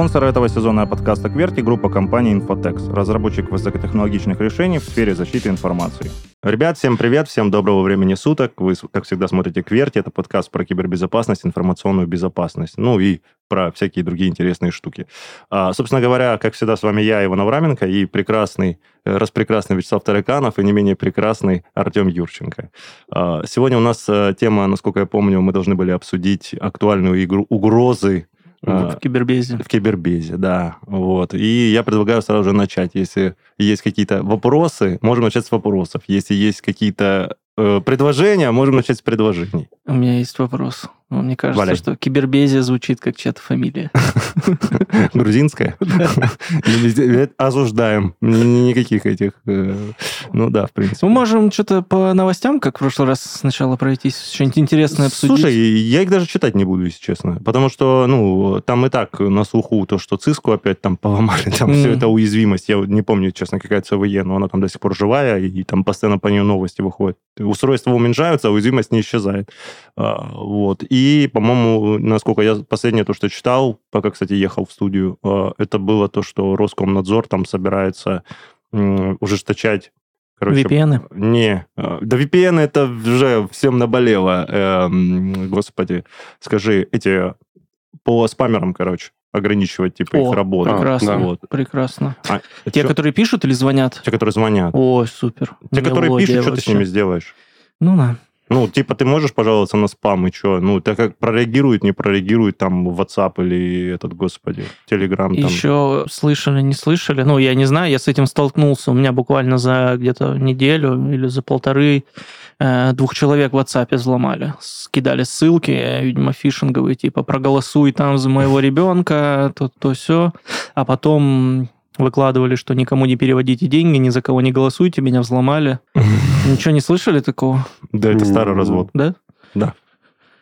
Спонсор этого сезона подкаста «Кверти» — группа компании Infotex, разработчик высокотехнологичных решений в сфере защиты информации. Ребят, всем привет, всем доброго времени суток. Вы, как всегда, смотрите «Кверти». Это подкаст про кибербезопасность, информационную безопасность, ну и про всякие другие интересные штуки. А, собственно говоря, как всегда, с вами я, Иван Авраменко, и прекрасный, э, распрекрасный Вячеслав Тараканов, и не менее прекрасный Артем Юрченко. А, сегодня у нас э, тема, насколько я помню, мы должны были обсудить актуальную игру угрозы в кибербезе. В кибербезе, да. Вот. И я предлагаю сразу же начать. Если есть какие-то вопросы, можем начать с вопросов. Если есть какие-то э, предложения, можем начать с предложений. У меня есть вопрос. Ну, мне кажется, Валяй. что кибербезия звучит как чья-то фамилия. Грузинская? Осуждаем. Никаких этих... Э, ну да, в принципе. Мы можем что-то по новостям, как в прошлый раз сначала пройтись, что-нибудь интересное обсудить. Слушай, я их даже читать не буду, если честно. Потому что, ну, там и так на слуху то, что циску опять там поломали, там все это уязвимость. Я не помню, честно, какая ЦВЕ, но она там до сих пор живая, и там постоянно по нее новости выходят. Устройства уменьшаются, а уязвимость не исчезает. А, вот. И и, по-моему, насколько я последнее то, что читал, пока, кстати, ехал в студию, э, это было то, что Роскомнадзор там собирается ужесточать Короче, VPN? Не. Э, да VPN это уже всем наболело. Эм, господи, скажи, эти по спамерам, короче, ограничивать типа О, их работу. Прекрасно. Вот. Прекрасно. А, Те, чё? которые пишут или звонят? Те, которые звонят. О, супер. Те, которые пишут, что ты с ними сделаешь? Ну да. Ну, типа, ты можешь пожаловаться на спам, и что? Ну, так как прореагирует, не прореагирует там WhatsApp или этот, господи, Telegram. Там. Еще слышали, не слышали. Ну, я не знаю, я с этим столкнулся. У меня буквально за где-то неделю или за полторы э, двух человек в WhatsApp взломали. Скидали ссылки, видимо, фишинговые, типа, проголосуй там за моего ребенка, то, то все. А потом выкладывали, что никому не переводите деньги, ни за кого не голосуйте, меня взломали. Ничего не слышали такого? Да, это старый развод. Да? Да.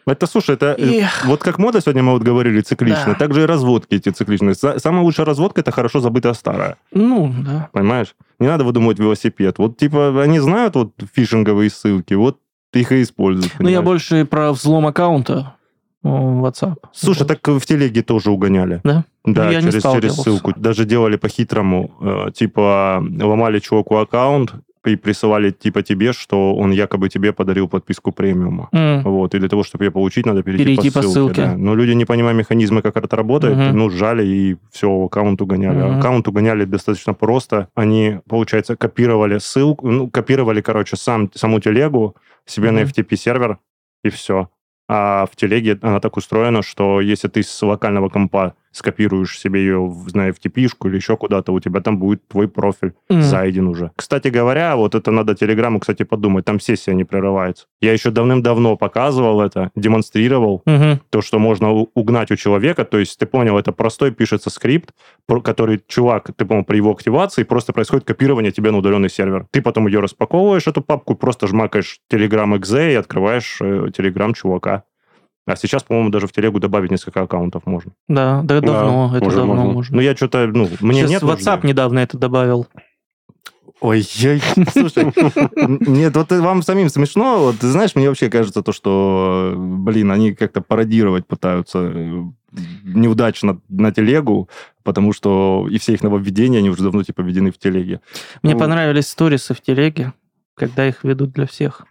Это, слушай, это и... вот как мода сегодня мы вот говорили циклично, да. так же и разводки эти цикличные. Самая лучшая разводка – это хорошо забытая старая. Ну, да. Понимаешь? Не надо выдумывать велосипед. Вот, типа, они знают вот фишинговые ссылки, вот их и используют. Ну, я больше про взлом аккаунта. WhatsApp. Слушай, так в телеге тоже угоняли. Да? Да, ну, Я через, через ссылку. Даже делали по-хитрому. Э, типа, ломали чуваку аккаунт, и присылали типа тебе, что он якобы тебе подарил подписку премиума. Mm. Вот. И для того, чтобы ее получить, надо перейти, перейти по ссылке. По ссылке. Да. Но люди, не понимая механизмы, как это работает, mm-hmm. ну, сжали и все, аккаунт угоняли. Mm-hmm. Аккаунт угоняли достаточно просто. Они, получается, копировали ссылку, ну, копировали, короче, сам, саму телегу себе mm-hmm. на FTP-сервер, и все. А в телеге она так устроена, что если ты с локального компа скопируешь себе ее, знаю, в типишку или еще куда-то, у тебя там будет твой профиль mm. зайден уже. Кстати говоря, вот это надо Телеграму, кстати, подумать, там сессия не прерывается. Я еще давным-давно показывал это, демонстрировал mm-hmm. то, что можно угнать у человека, то есть ты понял, это простой пишется скрипт, который чувак, ты понял, при его активации просто происходит копирование тебе на удаленный сервер. Ты потом ее распаковываешь, эту папку, просто жмакаешь Telegram и открываешь э, Telegram чувака. А сейчас, по-моему, даже в телегу добавить несколько аккаунтов можно. Да, да, давно, да, это давно можно. можно. Ну, я что-то, ну, мне сейчас нет... WhatsApp уже. недавно это добавил. Ой, я, слушай, нет, вот вам самим смешно, вот, ты знаешь, мне вообще кажется то, что, блин, они как-то пародировать пытаются э, неудачно на телегу, потому что и все их нововведения, они уже давно типа введены в телеге. Мне ну, понравились сторисы в телеге, когда их ведут для всех.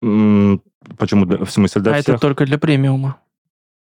Почему? В смысле для а всех? это только для премиума.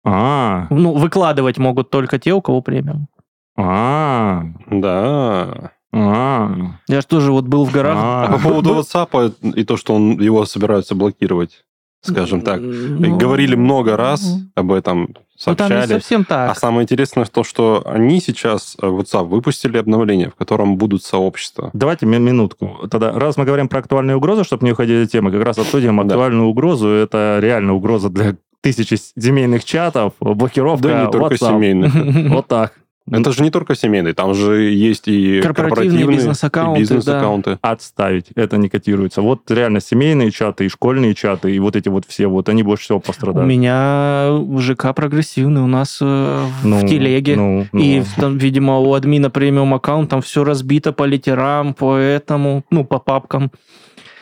А. Ну, выкладывать могут только те, у кого премиум. А. Да. А. Я же тоже вот был в горах. А по поводу WhatsApp и то, что он его собираются блокировать скажем так. Ну, Говорили много раз об этом, сообщали. Ну, там не совсем так. А самое интересное то, что они сейчас, э, WhatsApp, выпустили обновление, в котором будут сообщества. Давайте минутку. Тогда, раз мы говорим про актуальные угрозы, чтобы не уходили темы, как раз обсудим актуальную да. угрозу. Это реально угроза для тысячи семейных чатов, блокировка Да не только WhatsApp. семейных. Вот так. Это же не только семейный, там же есть и корпоративные, бизнес-аккаунты. бизнес-аккаунты. Да. Отставить, это не котируется. Вот реально семейные чаты и школьные чаты, и вот эти вот все, вот они больше всего пострадают. У меня ЖК прогрессивный, у нас э, ну, в телеге. Ну, ну. И, там, видимо, у админа премиум аккаунт там все разбито по литерам, по этому, ну, по папкам.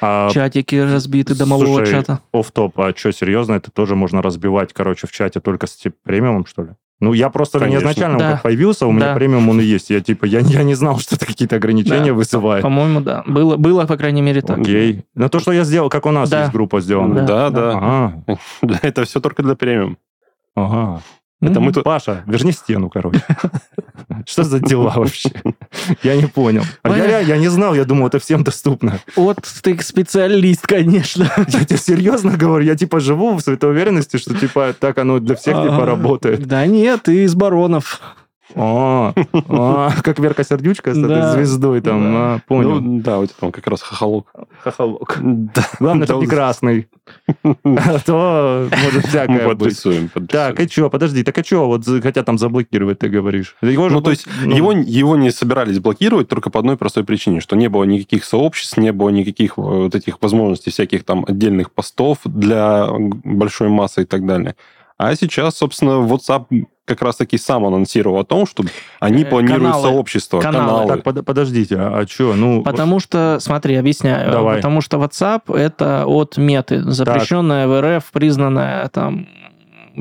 А, Чатики разбиты до малого слушай, чата. оф топ а что, серьезно, это тоже можно разбивать, короче, в чате только с премиумом, что ли? Ну, я просто Конечно. изначально да. как появился, у меня да. премиум он и есть. Я типа, я, я не знал, что это какие-то ограничения да. вызывает. По-моему, да. Было, было, по крайней мере, так. Окей. Но то, что я сделал, как у нас да. есть группа сделана. Да, да. да. Ага. Это все только для премиум. Ага. Это мы тут... Паша, верни стену, короче. Что за дела вообще? Я не понял. А я, я не знал, я думал, это всем доступно. Вот ты специалист, конечно. Я тебе серьезно говорю, я типа живу в святой уверенности, что типа так оно для всех типа а, работает. Да нет, ты из баронов. О, как Верка Сердючка с этой звездой там, а, понял. Ну, да, вот это он как раз хохолок. Хохолок. Главное, чтобы не красный. А то может всякое быть. Так, и что, подожди, так а что, вот хотят там заблокировать, ты говоришь? Ну, то есть ну. его, его не собирались блокировать только по одной простой причине, что не было никаких сообществ, не было никаких вот этих возможностей всяких там отдельных постов для большой массы и так далее. А сейчас, собственно, WhatsApp как раз-таки сам анонсировал о том, что они э, планируют каналы, сообщество, каналы. каналы. Так, под, подождите, а, а что? Ну, потому что, смотри, объясняю. Давай. Потому что WhatsApp это от меты, запрещенная так. в РФ, признанная там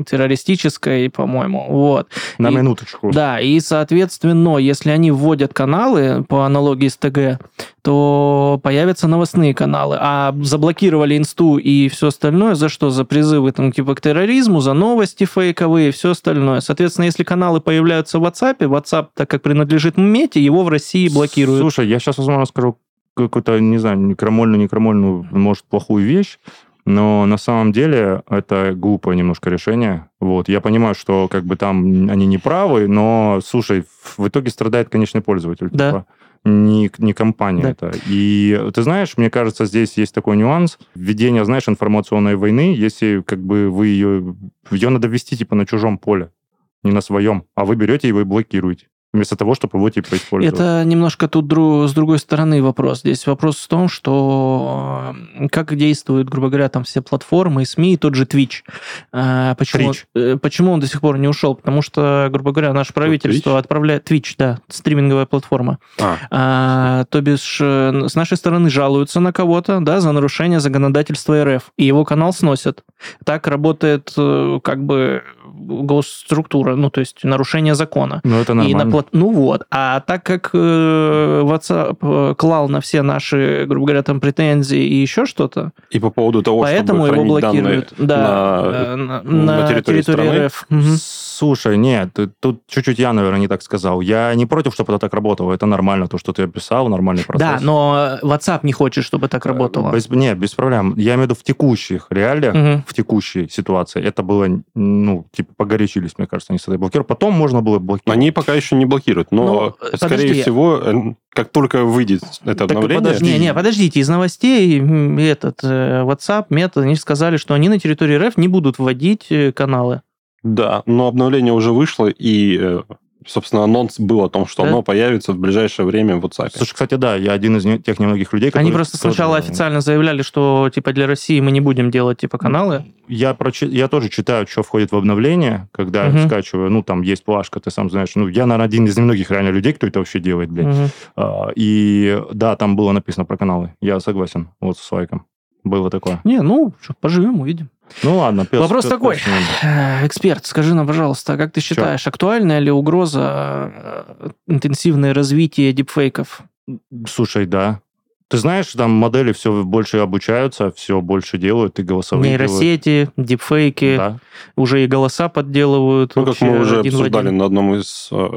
террористической, по-моему. Вот. На и, минуточку. Да, и, соответственно, если они вводят каналы по аналогии с ТГ, то появятся новостные каналы. А заблокировали инсту и все остальное за что? За призывы там, типа к терроризму, за новости фейковые все остальное. Соответственно, если каналы появляются в WhatsApp, WhatsApp, так как принадлежит Мете, его в России блокируют. Слушай, я сейчас, возможно, скажу какую-то, не знаю, не крамольную, не крамольную, может, плохую вещь. Но на самом деле это глупое немножко решение. Вот. Я понимаю, что как бы там они не правы, но, слушай, в итоге страдает конечный пользователь. Да. Типа, не, не компания да. это. И ты знаешь, мне кажется, здесь есть такой нюанс. Введение, знаешь, информационной войны, если как бы вы ее... Ее надо ввести типа на чужом поле, не на своем. А вы берете его и блокируете вместо того, чтобы его типа использовать. Это немножко тут дру, с другой стороны вопрос. Здесь вопрос в том, что э, как действуют, грубо говоря, там все платформы и СМИ, и тот же Twitch. Э, почему, Twitch. Э, почему он до сих пор не ушел? Потому что, грубо говоря, наше правительство Twitch? отправляет... Twitch, да, стриминговая платформа. А. А, то бишь, с нашей стороны жалуются на кого-то, да, за нарушение законодательства РФ, и его канал сносят. Так работает как бы госструктура, ну, то есть нарушение закона. Ну, это нормально. И на, ну вот. А так как э, WhatsApp э, клал на все наши, грубо говоря, там претензии и еще что-то. И по поводу того, поэтому чтобы его блокируют. Да, на, э, на, на, территории, территории РФ. Угу. Слушай, нет, тут чуть-чуть я, наверное, не так сказал. Я не против, чтобы это так работало. Это нормально, то, что ты описал, нормальный процесс. Да, но WhatsApp не хочет, чтобы так работало. Без, нет, без проблем. Я имею в виду в текущих реалиях, угу. в текущей ситуации. Это было, ну, типа, погорячились, мне кажется, они с этой блокировали. Потом можно было блокировать. Они пока еще не блокируют, но, ну, скорее подожди. всего, э, как только выйдет это так обновление... Подожди. Не, не, подождите, из новостей этот э, WhatsApp, Meta, они сказали, что они на территории РФ не будут вводить э, каналы. Да, но обновление уже вышло, и, э, собственно, анонс был о том, что да? оно появится в ближайшее время в WhatsApp. Слушай, кстати, да, я один из тех немногих людей, которые... Они просто сначала тоже... официально заявляли, что, типа, для России мы не будем делать, типа, каналы. Я, прочи... я тоже читаю, что входит в обновление, когда угу. скачиваю, ну, там есть плашка, ты сам знаешь, ну, я, наверное, один из немногих реально людей, кто это вообще делает, блядь. Угу. А, и, да, там было написано про каналы, я согласен, вот с Лайком. Было такое. Не, ну, что, поживем, увидим. Ну ладно, пес, Вопрос пес, такой. Пес, э, Эксперт, скажи нам, пожалуйста, как ты считаешь, Че? актуальная ли угроза э, интенсивное развитие дипфейков? Слушай, да. Ты знаешь, там модели все больше обучаются, все больше делают, и голосовые Нейросети, делают. дипфейки, да. уже и голоса подделывают. Ну, как мы уже обсуждали на одном из э,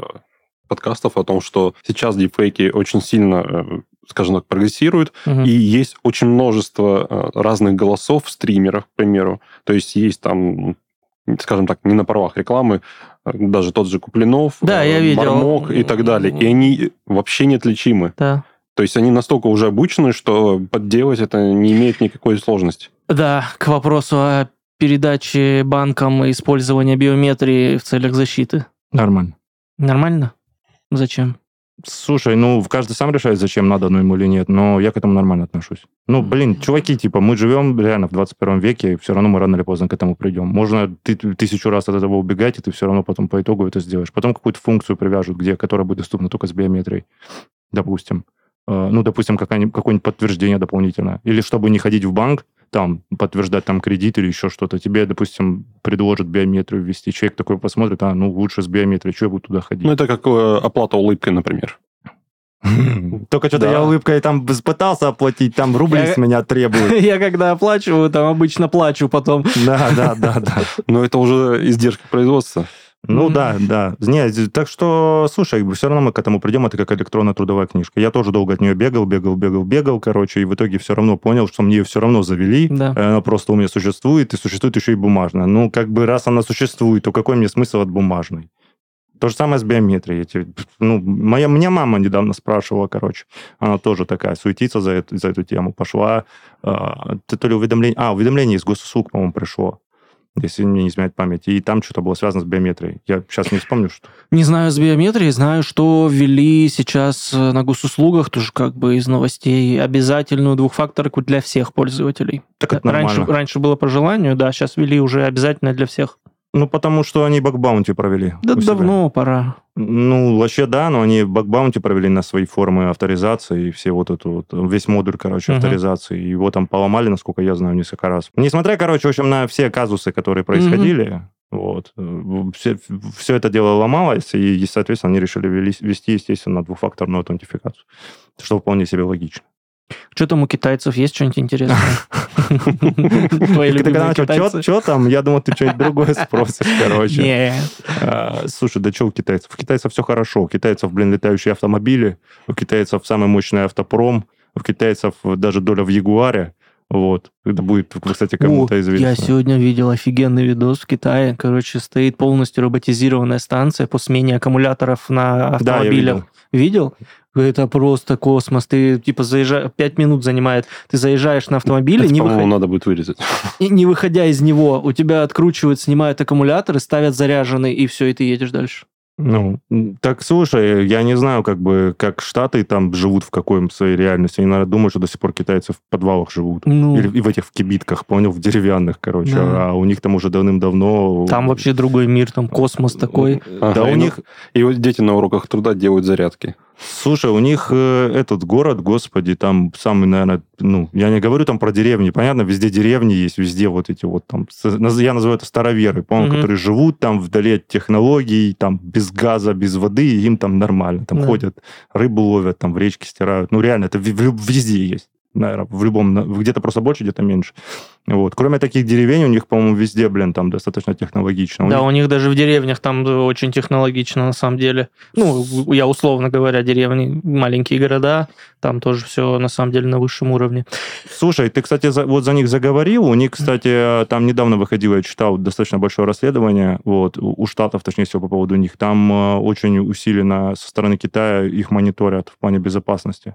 подкастов о том, что сейчас дипфейки очень сильно скажем так, прогрессирует, угу. и есть очень множество э, разных голосов в стримерах, к примеру. То есть есть там скажем так, не на правах рекламы, э, даже тот же Куплинов, да, я видел. Мармок и так далее. И они вообще неотличимы. Да. То есть они настолько уже обучены, что подделать это не имеет никакой сложности. Да, к вопросу о передаче банкам и использовании биометрии в целях защиты. Нормально. Нормально? Зачем? Слушай, ну, каждый сам решает, зачем надо оно ему или нет, но я к этому нормально отношусь. Ну, блин, чуваки, типа, мы живем реально в 21 веке, и все равно мы рано или поздно к этому придем. Можно ты, тысячу раз от этого убегать, и ты все равно потом по итогу это сделаешь. Потом какую-то функцию привяжут, где, которая будет доступна только с биометрией, допустим. Э, ну, допустим, какое-нибудь подтверждение дополнительное. Или чтобы не ходить в банк, там подтверждать там кредит или еще что-то. Тебе, допустим, предложат биометрию ввести. Человек такой посмотрит, а, ну, лучше с биометрией, что я буду туда ходить? Ну, это как э, оплата улыбкой, например. Только что-то я улыбкой там пытался оплатить, там рубли с меня требуют. Я когда оплачиваю, там обычно плачу потом. Да, да, да, да. Но это уже издержки производства. Ну mm-hmm. да, да. Нет, так что, слушай, все равно мы к этому придем, это как электронная трудовая книжка. Я тоже долго от нее бегал, бегал, бегал, бегал, короче, и в итоге все равно понял, что мне ее все равно завели. Да. Она просто у меня существует, и существует еще и бумажная. Ну, как бы раз она существует, то какой мне смысл от бумажной? То же самое с биометрией. Ну, моя, меня мама недавно спрашивала, короче. Она тоже такая, суетится за эту, за эту тему. Пошла, э, то ли уведомление... А, уведомление из госуслуг, по-моему, пришло если мне не изменяет память. И там что-то было связано с биометрией. Я сейчас не вспомню, что. Не знаю с биометрией, знаю, что ввели сейчас э, на госуслугах, тоже как бы из новостей, обязательную двухфакторку для всех пользователей. Так это раньше, нормально. раньше было по желанию, да, сейчас ввели уже обязательно для всех. Ну, потому что они бакбаунти провели. Да давно пора. Ну, вообще да, но они бакбаунти провели на свои формы авторизации и все вот эту вот, весь модуль, короче, uh-huh. авторизации. Его там поломали, насколько я знаю, несколько раз. Несмотря, короче, в общем, на все казусы, которые происходили, uh-huh. вот, все, все это дело ломалось, и, соответственно, они решили ввести, естественно, двухфакторную аутентификацию, что вполне себе логично. Что там у китайцев есть что-нибудь интересное? Любимые китайцы? Что там? Я думал, ты что-нибудь другое спросишь, короче. А, слушай, да что у китайцев? У китайцев все хорошо. У китайцев, блин, летающие автомобили. У китайцев самый мощный автопром. У китайцев даже доля в Ягуаре. Вот. Это будет, кстати, кому-то известно. Я сегодня видел офигенный видос в Китае. Короче, стоит полностью роботизированная станция по смене аккумуляторов на автомобилях. Да, видел. видел? Это просто космос. Ты, типа, заезжаешь... Пять минут занимает. Ты заезжаешь на автомобиле... Это, не выход... надо будет вырезать. И, не выходя из него, у тебя откручивают, снимают аккумуляторы, ставят заряженный, и все, и ты едешь дальше. Ну, так слушай, я не знаю, как бы, как Штаты там живут в какой своей реальности. Они, наверное, думают, что до сих пор китайцы в подвалах живут. Ну, Или и в этих в кибитках, понял, в деревянных, короче. Да. А у них там уже давным-давно... Там вообще другой мир, там космос такой. Ага, да, у них... И вот дети на уроках труда делают зарядки. Слушай, у них э, этот город, господи, там самый, наверное, ну, я не говорю там про деревни, понятно, везде деревни есть, везде вот эти вот там, я называю это староверы, по угу. которые живут там вдали от технологий, там без газа, без воды, и им там нормально, там да. ходят, рыбу ловят, там в речке стирают, ну реально, это везде есть наверное, в любом, где-то просто больше, где-то меньше. Вот. Кроме таких деревень, у них, по-моему, везде, блин, там достаточно технологично. У да, них... у них даже в деревнях там очень технологично, на самом деле. Ну, я условно говоря, деревни, маленькие города, там тоже все, на самом деле, на высшем уровне. Слушай, ты, кстати, за, вот за них заговорил. У них, кстати, там недавно выходило, я читал, достаточно большое расследование, вот, у Штатов, точнее всего, по поводу них. Там э, очень усиленно со стороны Китая их мониторят в плане безопасности.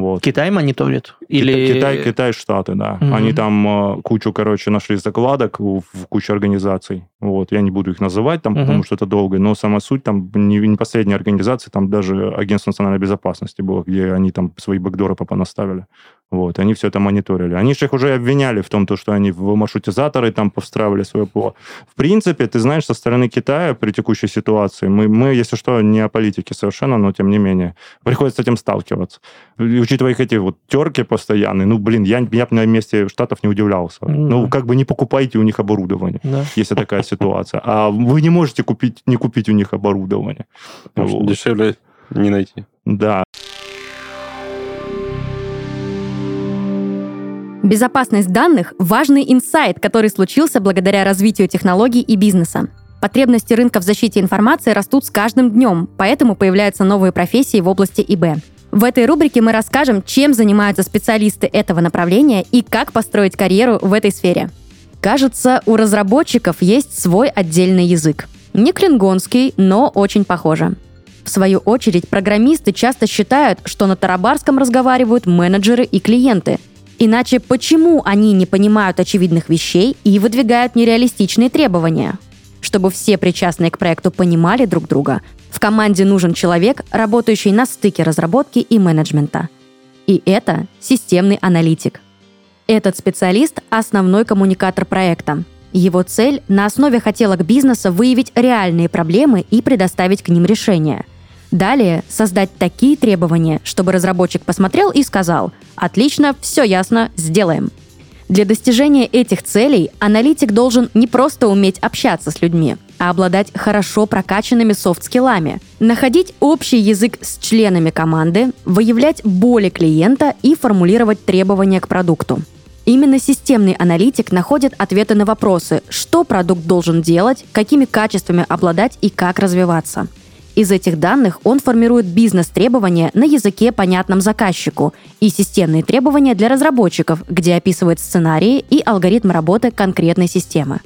Вот. Китай мониторит? Или... Китай, Китай, Штаты, да. Угу. Они там э, кучу, короче, нашли закладок в, в кучу организаций. Вот. Я не буду их называть, там, угу. потому что это долго, но сама суть, там не, не последняя организация, там даже Агентство национальной безопасности было, где они там свои бэкдоры понаставили. Вот, они все это мониторили. Они же их уже обвиняли в том, то, что они в маршрутизаторы там повстраивали свое ПО. В принципе, ты знаешь, со стороны Китая при текущей ситуации, мы, мы, если что, не о политике совершенно, но тем не менее, приходится с этим сталкиваться. Учитывая их эти вот терки постоянные, ну, блин, я, я бы на месте Штатов не удивлялся. Mm-hmm. Ну, как бы не покупайте у них оборудование, да. если такая ситуация. А вы не можете купить, не купить у них оборудование. Дешевле не найти. Да. Безопасность данных – важный инсайт, который случился благодаря развитию технологий и бизнеса. Потребности рынка в защите информации растут с каждым днем, поэтому появляются новые профессии в области ИБ. В этой рубрике мы расскажем, чем занимаются специалисты этого направления и как построить карьеру в этой сфере. Кажется, у разработчиков есть свой отдельный язык. Не клингонский, но очень похоже. В свою очередь, программисты часто считают, что на тарабарском разговаривают менеджеры и клиенты – Иначе почему они не понимают очевидных вещей и выдвигают нереалистичные требования? Чтобы все причастные к проекту понимали друг друга, в команде нужен человек, работающий на стыке разработки и менеджмента. И это системный аналитик. Этот специалист – основной коммуникатор проекта. Его цель – на основе хотелок бизнеса выявить реальные проблемы и предоставить к ним решения – Далее создать такие требования, чтобы разработчик посмотрел и сказал «Отлично, все ясно, сделаем». Для достижения этих целей аналитик должен не просто уметь общаться с людьми, а обладать хорошо прокачанными софт-скиллами, находить общий язык с членами команды, выявлять боли клиента и формулировать требования к продукту. Именно системный аналитик находит ответы на вопросы, что продукт должен делать, какими качествами обладать и как развиваться. Из этих данных он формирует бизнес-требования на языке, понятном заказчику, и системные требования для разработчиков, где описывает сценарии и алгоритм работы конкретной системы.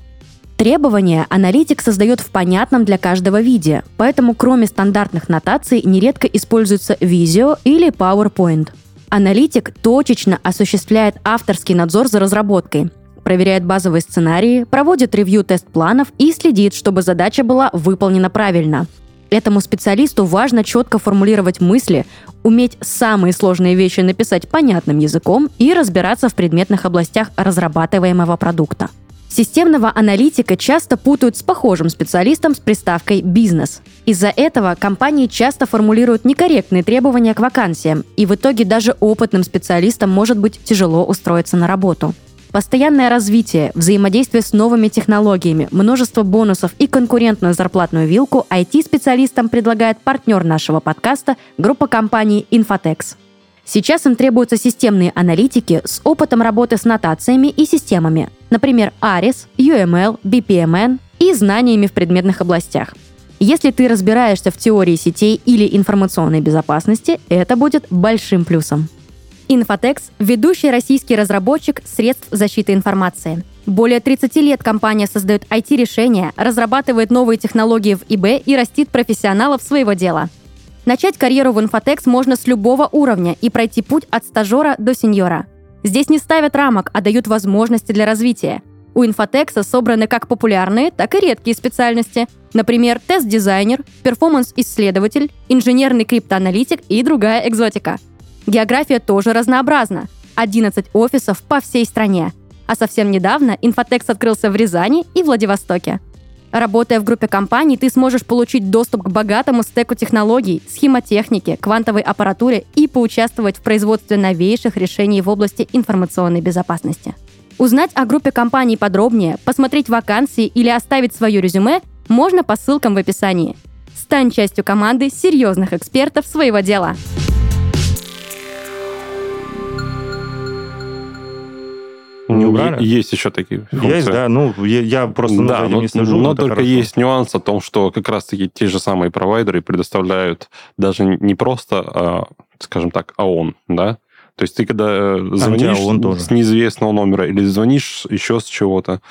Требования аналитик создает в понятном для каждого виде, поэтому кроме стандартных нотаций нередко используется Visio или PowerPoint. Аналитик точечно осуществляет авторский надзор за разработкой, проверяет базовые сценарии, проводит ревью тест-планов и следит, чтобы задача была выполнена правильно. Этому специалисту важно четко формулировать мысли, уметь самые сложные вещи написать понятным языком и разбираться в предметных областях разрабатываемого продукта. Системного аналитика часто путают с похожим специалистом с приставкой «бизнес». Из-за этого компании часто формулируют некорректные требования к вакансиям, и в итоге даже опытным специалистам может быть тяжело устроиться на работу. Постоянное развитие, взаимодействие с новыми технологиями, множество бонусов и конкурентную зарплатную вилку IT-специалистам предлагает партнер нашего подкаста – группа компаний Infotex. Сейчас им требуются системные аналитики с опытом работы с нотациями и системами, например, ARIS, UML, BPMN и знаниями в предметных областях. Если ты разбираешься в теории сетей или информационной безопасности, это будет большим плюсом. Infotex – ведущий российский разработчик средств защиты информации. Более 30 лет компания создает IT-решения, разрабатывает новые технологии в ИБ и растит профессионалов своего дела – Начать карьеру в Infotex можно с любого уровня и пройти путь от стажера до сеньора. Здесь не ставят рамок, а дают возможности для развития. У Infotex собраны как популярные, так и редкие специальности. Например, тест-дизайнер, перформанс-исследователь, инженерный криптоаналитик и другая экзотика. География тоже разнообразна. 11 офисов по всей стране. А совсем недавно Infotex открылся в Рязани и Владивостоке. Работая в группе компаний, ты сможешь получить доступ к богатому стеку технологий, схемотехнике, квантовой аппаратуре и поучаствовать в производстве новейших решений в области информационной безопасности. Узнать о группе компаний подробнее, посмотреть вакансии или оставить свое резюме можно по ссылкам в описании. Стань частью команды серьезных экспертов своего дела. Не убрали? Есть еще такие функции. Есть, да. Ну, я, я просто да, но, не слежу. Но, но только хорошо. есть нюанс о том, что как раз-таки те же самые провайдеры предоставляют даже не просто, а, скажем так, АОН, да, то есть ты когда э, звонишь тоже. с неизвестного номера или звонишь еще с чего-то,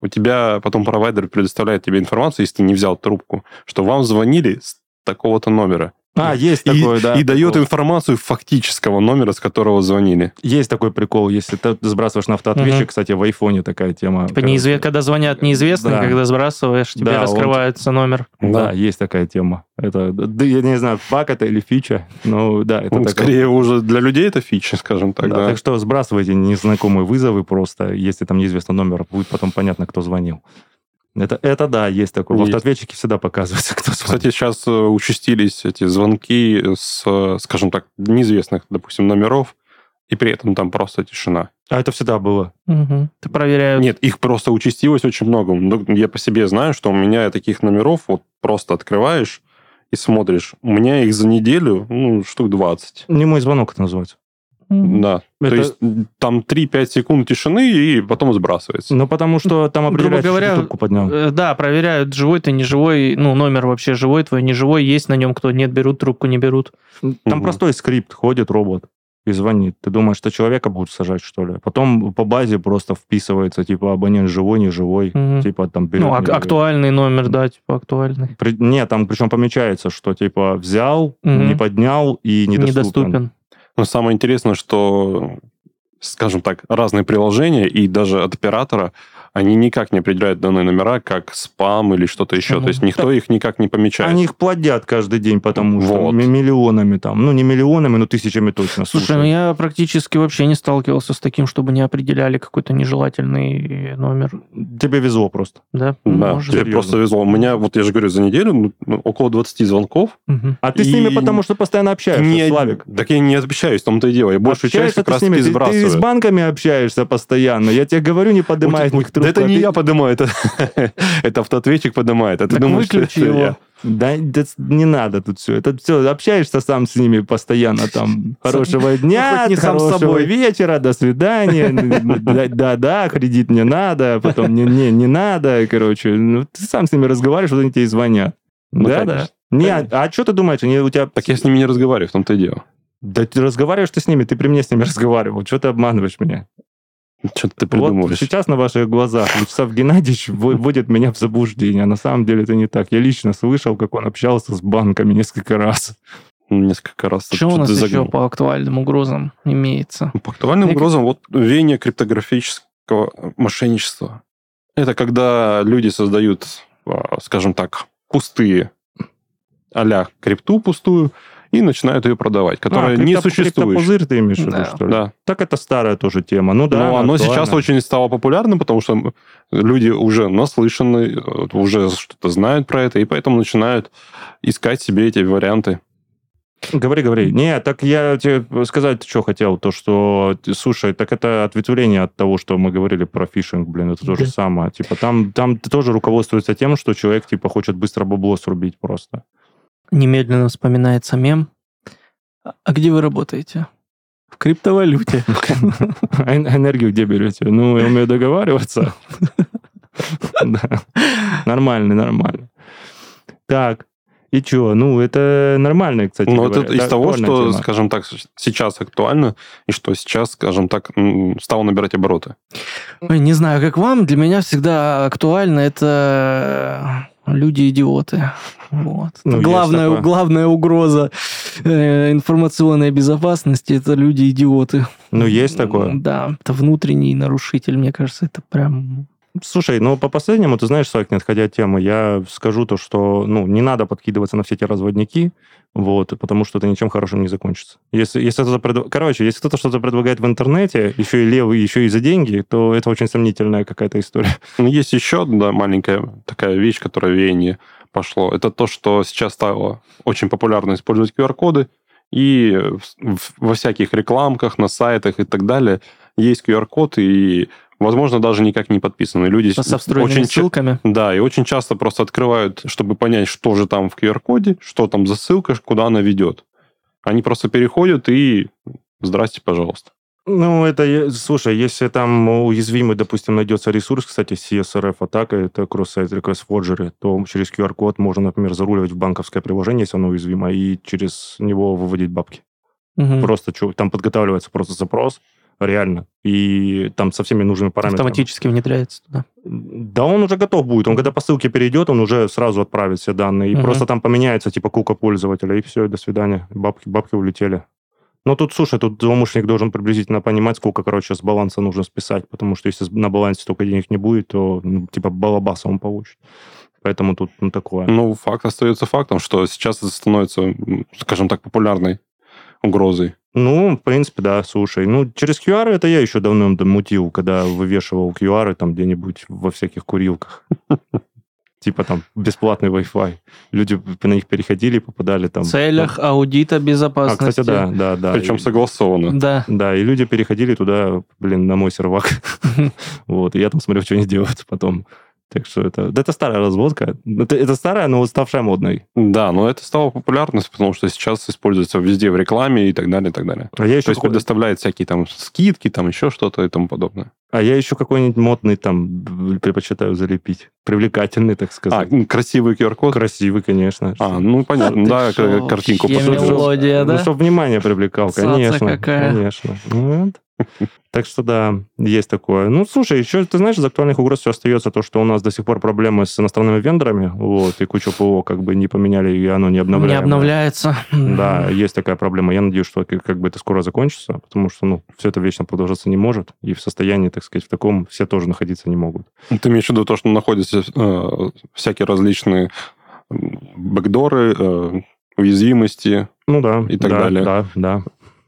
у тебя потом провайдер предоставляет тебе информацию, если ты не взял трубку, что вам звонили с такого-то номера. А, есть такое, и, да. И дает информацию фактического номера, с которого звонили. Есть такой прикол, если ты сбрасываешь на автоответчик, угу. кстати, в айфоне такая тема. Типа неизве... когда звонят неизвестные, да. когда сбрасываешь, тебе да, раскрывается он... номер. Да. да, есть такая тема. Это, да, я не знаю, баг это или фича, но да, это ну, такая... Скорее уже для людей это фича, скажем так. Да, да. Так что сбрасывайте незнакомые вызовы просто, если там неизвестный номер, будет потом понятно, кто звонил. Это, это да, есть такое. Есть. В автоответчике всегда показывается, кто звонит. Кстати, сейчас э, участились эти звонки с, скажем так, неизвестных, допустим, номеров, и при этом там просто тишина. А это всегда было. Угу. Ты проверяешь? Нет, их просто участилось очень много. Ну, я по себе знаю, что у меня таких номеров вот просто открываешь и смотришь. У меня их за неделю, ну, штук 20. Не мой звонок это называется. Да. Это... То есть там 3-5 секунд тишины, и потом сбрасывается. Ну, потому что там определяют, Грубо говоря, трубку поднял. Э, да, проверяют, живой ты, не живой, ну, номер вообще живой твой, не живой, есть на нем кто, нет, берут трубку, не берут. Там угу. простой скрипт, ходит робот и звонит. Ты думаешь, что человека будут сажать, что ли? Потом по базе просто вписывается, типа, абонент живой, не живой, угу. типа, там... Берет, ну, ак- актуальный номер, да, типа, актуальный. При... Нет, там причем помечается, что, типа, взял, угу. не поднял и недоступен. Недоступен. Но самое интересное, что, скажем так, разные приложения и даже от оператора они никак не определяют данные номера как спам или что-то еще. То есть никто их никак не помечает. Они их плодят каждый день, потому что вот. миллионами там. Ну, не миллионами, но тысячами точно. Слушай, ну я практически вообще не сталкивался с таким, чтобы не определяли какой-то нежелательный номер. Тебе везло просто. Да? Да, Может, тебе серьезно. просто везло. У меня, вот я же говорю, за неделю ну, ну около 20 звонков. Угу. А ты и... с ними потому что постоянно общаешься, не, Славик. Так я не общаюсь, в том-то и дело. Я большую часть как раз таки сбрасываю. Ты, ты с банками общаешься постоянно. Я тебе говорю, не поднимай от них трубку. Да это не я поднимаю, это, это автоответчик поднимает. А ты думаешь, что это я? Да, да не надо тут все. Это все, общаешься сам с ними постоянно там. Хорошего дня, не сам с собой. вечера, до свидания. Да-да, кредит не надо, потом не-не, не надо, короче. Ну, ты сам с ними разговариваешь, вот они тебе звонят. Ну, да-да. Не, а, а что ты думаешь, они у тебя... Так я с ними не разговариваю, в том-то и дело. Да ты разговариваешь ты с ними, ты при мне с ними разговаривал. Что ты обманываешь меня? Что ты придумываешь? Вот сейчас на ваших глазах Вячеслав Геннадьевич вводит меня в заблуждение. На самом деле это не так. Я лично слышал, как он общался с банками несколько раз. Несколько раз. Что у нас еще по актуальным угрозам имеется? По актуальным Мне... угрозам вот веяние криптографического мошенничества. Это когда люди создают, а, скажем так, пустые а крипту пустую, и начинают ее продавать, которая а, не существует. Пузырь ты имеешь в виду, да. что ли? Да. Так это старая тоже тема. Ну да. Но оно сейчас очень стало популярным, потому что люди уже наслышаны, уже что-то знают про это, и поэтому начинают искать себе эти варианты. Говори, говори. Не, так я тебе сказать, что хотел, то, что, слушай, так это ответвление от того, что мы говорили про фишинг, блин, это то же самое. Типа там, там тоже руководствуется тем, что человек, типа, хочет быстро бабло срубить просто немедленно вспоминается мем. А где вы работаете? В криптовалюте. А энергию где берете? Ну, я умею договариваться. Нормально, нормально. Так, и что? Ну, это нормально, кстати. Ну, это из того, что, скажем так, сейчас актуально, и что сейчас, скажем так, стало набирать обороты. Не знаю, как вам, для меня всегда актуально это люди-идиоты. Вот. Ну, главная, главная угроза э, информационной безопасности это люди-идиоты. Ну, есть такое. Да, это внутренний нарушитель, мне кажется, это прям Слушай, ну по последнему, ты знаешь, Слайк, не отходя от темы, я скажу то, что ну, не надо подкидываться на все эти разводники, вот, потому что это ничем хорошим не закончится. Если, если кто-то. Короче, если кто-то что-то предлагает в интернете, еще и левый, еще и за деньги, то это очень сомнительная какая-то история. Ну, есть еще одна маленькая такая вещь, которая в веяние пошло. Это то, что сейчас стало очень популярно использовать QR-коды, и во всяких рекламках, на сайтах и так далее есть QR-код, и возможно, даже никак не подписаны. Люди со очень ссылками. Да, и очень часто просто открывают, чтобы понять, что же там в QR-коде, что там за ссылка, куда она ведет. Они просто переходят и здрасте, пожалуйста. Ну, это, слушай, если там уязвимый, допустим, найдется ресурс, кстати, CSRF-атака, это Cross-Site Request Forgery, то через QR-код можно, например, заруливать в банковское приложение, если оно уязвимо, и через него выводить бабки. Угу. Просто там подготавливается просто запрос, реально. И там со всеми нужными параметрами. Автоматически внедряется туда? Да, он уже готов будет. Он когда по ссылке перейдет, он уже сразу отправит все данные. И угу. просто там поменяется типа кука пользователя, и все, и до свидания. Бабки, бабки улетели. Но тут, слушай, тут злоумышленник должен приблизительно понимать, сколько, короче, с баланса нужно списать, потому что если на балансе столько денег не будет, то, ну, типа, балабаса он получит. Поэтому тут ну, такое. Ну, факт остается фактом, что сейчас это становится, скажем так, популярной угрозой. Ну, в принципе, да, слушай. Ну, через QR это я еще давно мутил, когда вывешивал QR там где-нибудь во всяких курилках. Типа там бесплатный Wi-Fi. Люди на них переходили, попадали там... В целях аудита безопасности. А, кстати, да, да, да. Причем согласованно. Да. Да, и люди переходили туда, блин, на мой сервак. Вот, и я там смотрел, что они делают потом. Так что это, это старая разводка. Это, это старая, но ставшая модной. Да, но это стало популярность, потому что сейчас используется везде в рекламе и так далее, и так далее. А я еще То есть предоставляет всякие там скидки, там еще что-то и тому подобное. А я еще какой-нибудь модный там предпочитаю залепить. Привлекательный, так сказать. А, красивый QR-код? Красивый, конечно. А, ну понятно, да, шо, картинку. Мелодия, да? Ну, чтобы внимание привлекал, конечно. какая. Конечно. Вот. Так что да, есть такое. Ну, слушай, еще, ты знаешь, из актуальных угроз все остается то, что у нас до сих пор проблемы с иностранными вендорами, вот, и кучу ПО как бы не поменяли, и оно не обновляется. Не обновляется. Да, есть такая проблема. Я надеюсь, что как бы это скоро закончится, потому что, ну, все это вечно продолжаться не может, и в состоянии, так сказать, в таком все тоже находиться не могут. Ты имеешь в виду то, что находятся э, всякие различные бэкдоры, э, уязвимости ну, да, и так да, далее. Да, да.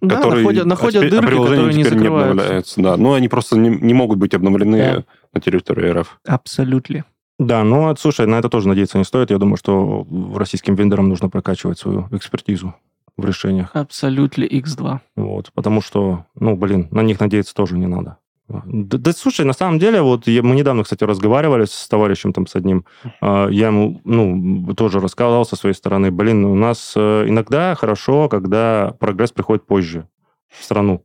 Да, которые находят, находят а дырки, которые не закрываются. Не обновляются, да. Но они просто не, не могут быть обновлены да. на территории РФ. Абсолютно. Да, ну, слушай, на это тоже надеяться не стоит. Я думаю, что российским вендорам нужно прокачивать свою экспертизу в решениях. Абсолютно X2. Вот, потому что, ну, блин, на них надеяться тоже не надо. Да, да слушай, на самом деле, вот я, мы недавно, кстати, разговаривали с товарищем там с одним, э, я ему, ну, тоже рассказал со своей стороны, блин, у нас э, иногда хорошо, когда прогресс приходит позже в страну.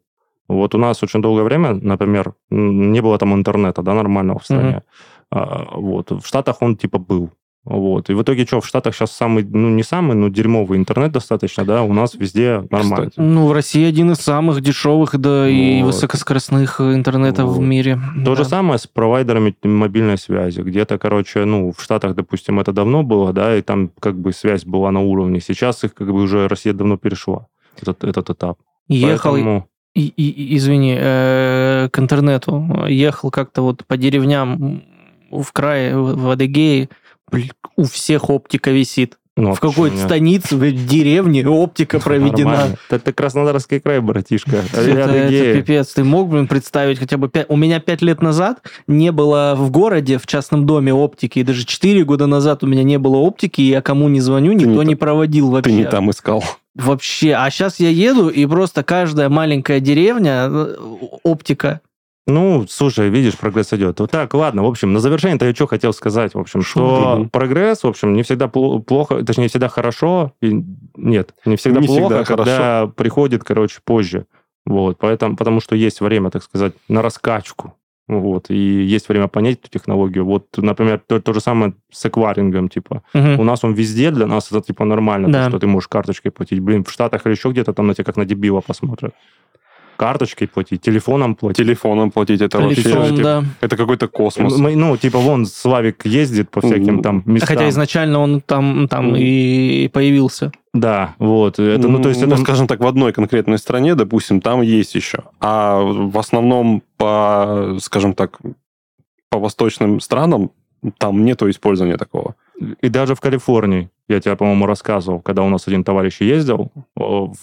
Вот у нас очень долгое время, например, не было там интернета, да, нормального в стране. Mm-hmm. вот. В Штатах он типа был. Вот. И в итоге что, в Штатах сейчас самый, ну, не самый, но дерьмовый интернет достаточно, да, у нас везде нормально. Кстати. Ну, в России один из самых дешевых, да, вот. и высокоскоростных интернетов вот. в мире. То да. же самое с провайдерами мобильной связи. Где-то, короче, ну, в Штатах, допустим, это давно было, да, и там как бы связь была на уровне. Сейчас их как бы уже Россия давно перешла, этот, этот этап. Ехал, Поэтому... и, и, извини, э, к интернету. Ехал как-то вот по деревням в крае, в Адыгее, у всех оптика висит. Ну, в какой-то станице, в деревне оптика проведена. Это Краснодарский край, братишка. Это, это пипец. Ты мог, блин, представить хотя бы... 5... У меня пять лет назад не было в городе, в частном доме оптики. И даже четыре года назад у меня не было оптики, и я кому не звоню, никто не, не проводил вообще. Ты не там искал. Вообще. А сейчас я еду, и просто каждая маленькая деревня, э, оптика ну, слушай, видишь, прогресс идет. Вот так, ладно. В общем, на завершение-то я что хотел сказать, в общем, что угу. прогресс, в общем, не всегда плохо, точнее, не всегда хорошо, и нет, не всегда не плохо, всегда когда хорошо. приходит, короче, позже. Вот, поэтому, потому что есть время, так сказать, на раскачку. Вот, и есть время понять эту технологию. Вот, например, то, то же самое с эквайрингом, типа. Угу. У нас он везде, для нас это, типа, нормально, да. то, что ты можешь карточкой платить. Блин, в Штатах или еще где-то там на тебя как на дебила посмотрят карточкой платить, телефоном платить. Телефоном платить, это Телефон, вообще... Да. Это какой-то космос. Мы, ну, типа, вон Славик ездит по всяким там местам. Хотя изначально он там, там и появился. Да, вот. Это, ну, то есть, ну, это... скажем так, в одной конкретной стране, допустим, там есть еще. А в основном по, скажем так, по восточным странам там нету использования такого. И даже в Калифорнии я тебе, по-моему, рассказывал, когда у нас один товарищ ездил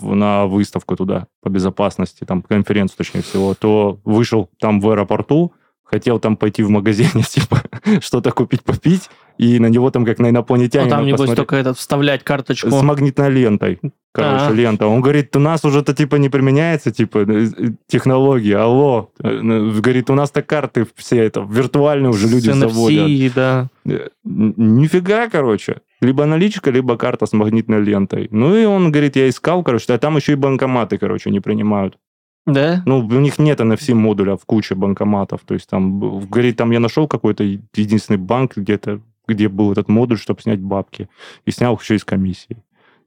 на выставку туда по безопасности, там, конференцию, точнее всего, то вышел там в аэропорту, хотел там пойти в магазине, типа, что-то купить, попить, и на него там как на инопланетянина Ну, там, небось, посмотреть. только этот вставлять карточку. С магнитной лентой. Короче, А-а-а. лента. Он говорит, у нас уже это, типа, не применяется, типа, э, технологии, алло. Э, говорит, у нас-то карты все это, виртуальные уже люди NFC, заводят. да. Э, нифига, короче. Либо наличка, либо карта с магнитной лентой. Ну, и он говорит, я искал, короче, а там еще и банкоматы, короче, не принимают. Да? Ну, у них нет NFC модуля в куче банкоматов. То есть там, говорит, там я нашел какой-то единственный банк где-то, где был этот модуль, чтобы снять бабки. И снял еще из комиссии.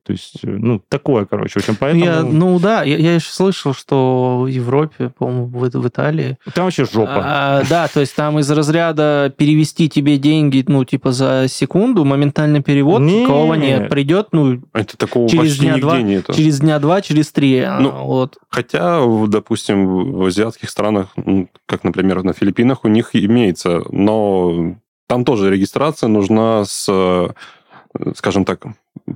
То есть, э, ну, такое, короче. В общем, поэтому... Я, ну, да, я, я еще слышал, что в Европе, по-моему, в, в Италии... Там вообще жопа. А, да, то есть там из разряда перевести тебе деньги, ну, типа за секунду, моментальный перевод, не. такого нет. Придет, ну... Это такого через дня два, нету. Через дня два, через три. Ну, вот. Хотя, допустим, в азиатских странах, как, например, на Филиппинах, у них имеется, но там тоже регистрация нужна с скажем так,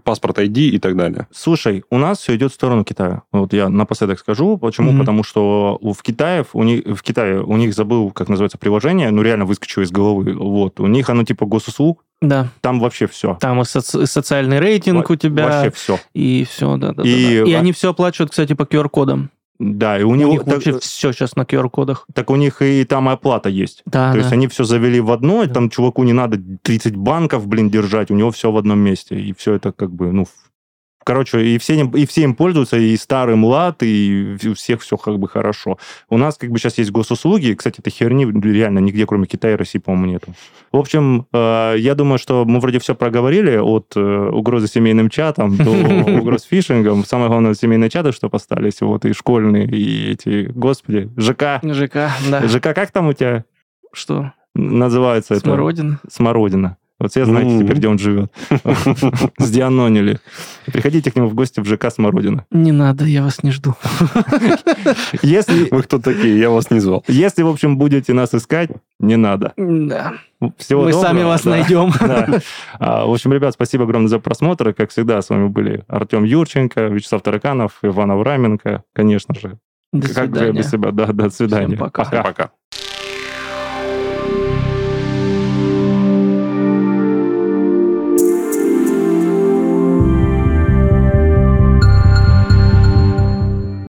паспорт ID и так далее. Слушай, у нас все идет в сторону Китая. Вот я напоследок скажу. Почему? Mm-hmm. Потому что в Китае, у них, в Китае у них забыл, как называется, приложение, ну реально выскочило из головы. Вот. У них оно типа госуслуг. Да. Там вообще все. Там и, соци- социальный рейтинг Во- у тебя. Вообще все. И все, да, да. И, да, да. и они все оплачивают, кстати, по QR-кодам. Да, и у, у них, них вообще все сейчас на QR-кодах. Так у них и там оплата есть. Да, То да. есть они все завели в одно, и там чуваку не надо 30 банков, блин, держать, у него все в одном месте. И все это как бы, ну, Короче, и все, и все им пользуются, и старый млад, и у всех все как бы хорошо. У нас как бы сейчас есть госуслуги, кстати, это херни реально нигде, кроме Китая и России, по-моему, нету. В общем, э, я думаю, что мы вроде все проговорили, от э, угрозы семейным чатам до угроз фишингом. Самое главное, семейные чаты, что остались, вот, и школьные, и эти, господи, ЖК. ЖК, да. ЖК, как там у тебя? Что? Называется Смородина. это? Смородина. Вот все знаете теперь, где он живет. Сдианонили. Приходите к нему в гости в ЖК Смородина. Не надо, я вас не жду. Если... Вы кто такие? Я вас не звал. Если, в общем, будете нас искать, не надо. Да. Всего Мы доброго. сами вас да. найдем. Да. А, в общем, ребят, спасибо огромное за просмотр. Как всегда, с вами были Артем Юрченко, Вячеслав Тараканов, Иван Авраменко, конечно же. До как свидания. же без себя? Да, до свидания. Всем пока. Пока. пока.